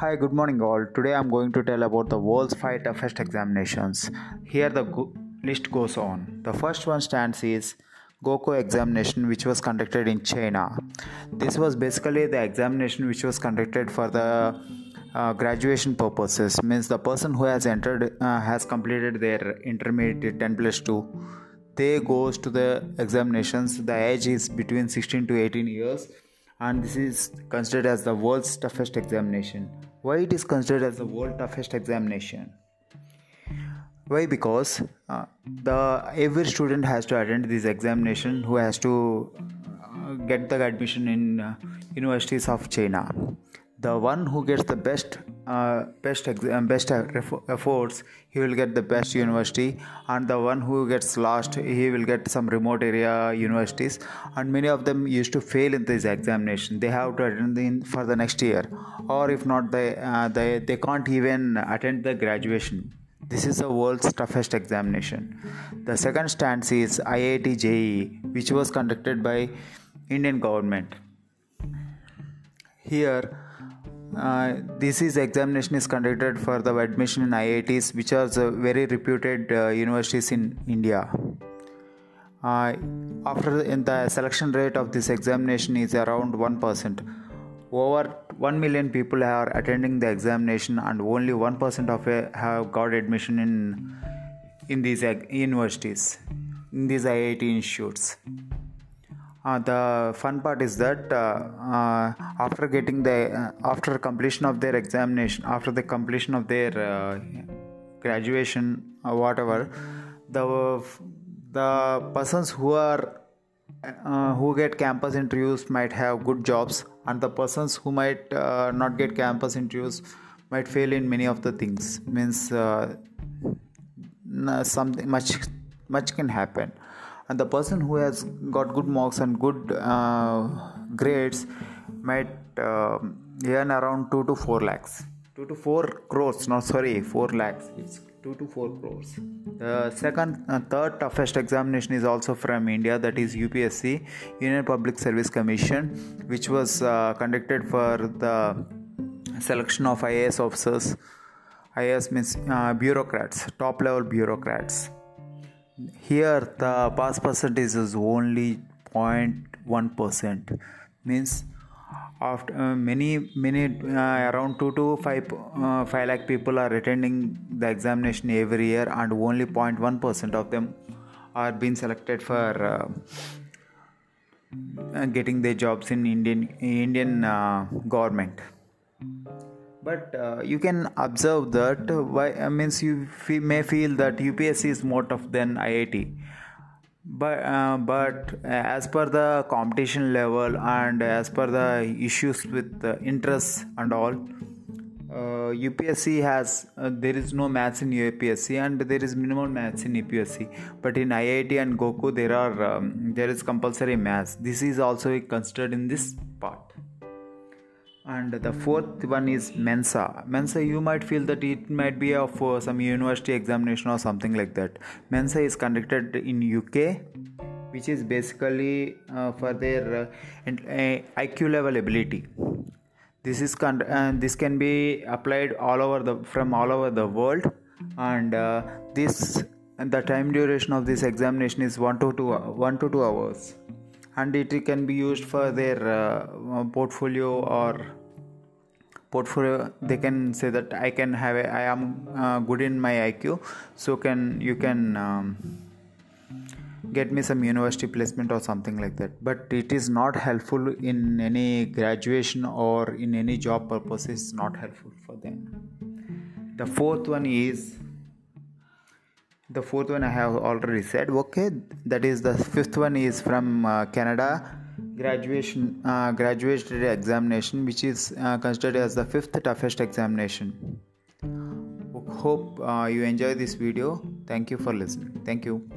Hi, good morning, all. Today I'm going to tell about the world's five toughest examinations. Here the go- list goes on. The first one stands is Gaokao examination, which was conducted in China. This was basically the examination which was conducted for the uh, graduation purposes. Means the person who has entered uh, has completed their intermediate 10 plus 2. They goes to the examinations. The age is between 16 to 18 years and this is considered as the world's toughest examination. Why it is considered as the world toughest examination? Why? Because uh, the every student has to attend this examination who has to uh, get the admission in uh, universities of China the one who gets the best uh, best exam, best efforts he will get the best university. And the one who gets last he will get some remote area universities. And many of them used to fail in this examination. They have to attend in for the next year. Or if not they uh, they, they can't even attend the graduation. This is the world's toughest examination. The second stance is iit jee which was conducted by indian government. Here uh, this is examination is conducted for the admission in IITs, which are very reputed uh, universities in India. Uh, after in the selection rate of this examination is around 1%. Over 1 million people are attending the examination, and only 1% of have got admission in in these universities, in these IIT institutes. Uh, the fun part is that uh, uh, after getting the uh, after completion of their examination after the completion of their uh, graduation or whatever the the persons who are who get campus interviews might have good jobs and the persons who might not get campus interviews might fail in many of the things. Means something much much can happen and the person who has got good marks and good uh, grades might uh, earn around 2 to 4 lakhs. 2 to 4 crores no sorry 4 lakhs. It's 2 to 4 crores. The second uh, third toughest examination is also from india that is upsc union public service commission which was uh, conducted for the selection of ias officers ias means uh, bureaucrats top level bureaucrats here the pass percentage is only 0.1 percent. Means after uh, many many uh, around 2 to 5 uh, 5 lakh people are attending the examination every year and only 0.1 percent of them are being selected for uh, getting their jobs in indian indian uh, government but uh, you can observe that uh, why uh, means you may feel that UPSC is more tough than IIT but uh, but as per the competition level and as per the issues with the interests and all UPSC uh, has uh, there is no maths in UPSC and there is minimal maths in UPSC but in IIT and Gaokao there are um, there is compulsory maths this is also considered in this part and the fourth one is mensa. Mensa you might feel that it might be of uh, some university examination or something like that. Mensa is conducted in uk which is basically uh, for their uh, uh iq level ability. This is con- uh, this can be applied all over the from all over the world. And uh, this the time duration of this examination is 1 to 2 1 to 2 hours and it can be used for their uh, portfolio or portfolio. They can say that i can have a, i am uh, good in my iq so can you can um, get me some university placement or something like that. But it is not helpful in any graduation or in any job purpose it's not helpful for them. The fourth one is the fourth one i have already said. Okay that is the fifth one is from uh, canada. Graduation uh, graduate examination which is uh, considered as the fifth toughest examination. Hope uh, you enjoy this video. Thank you for listening. Thank you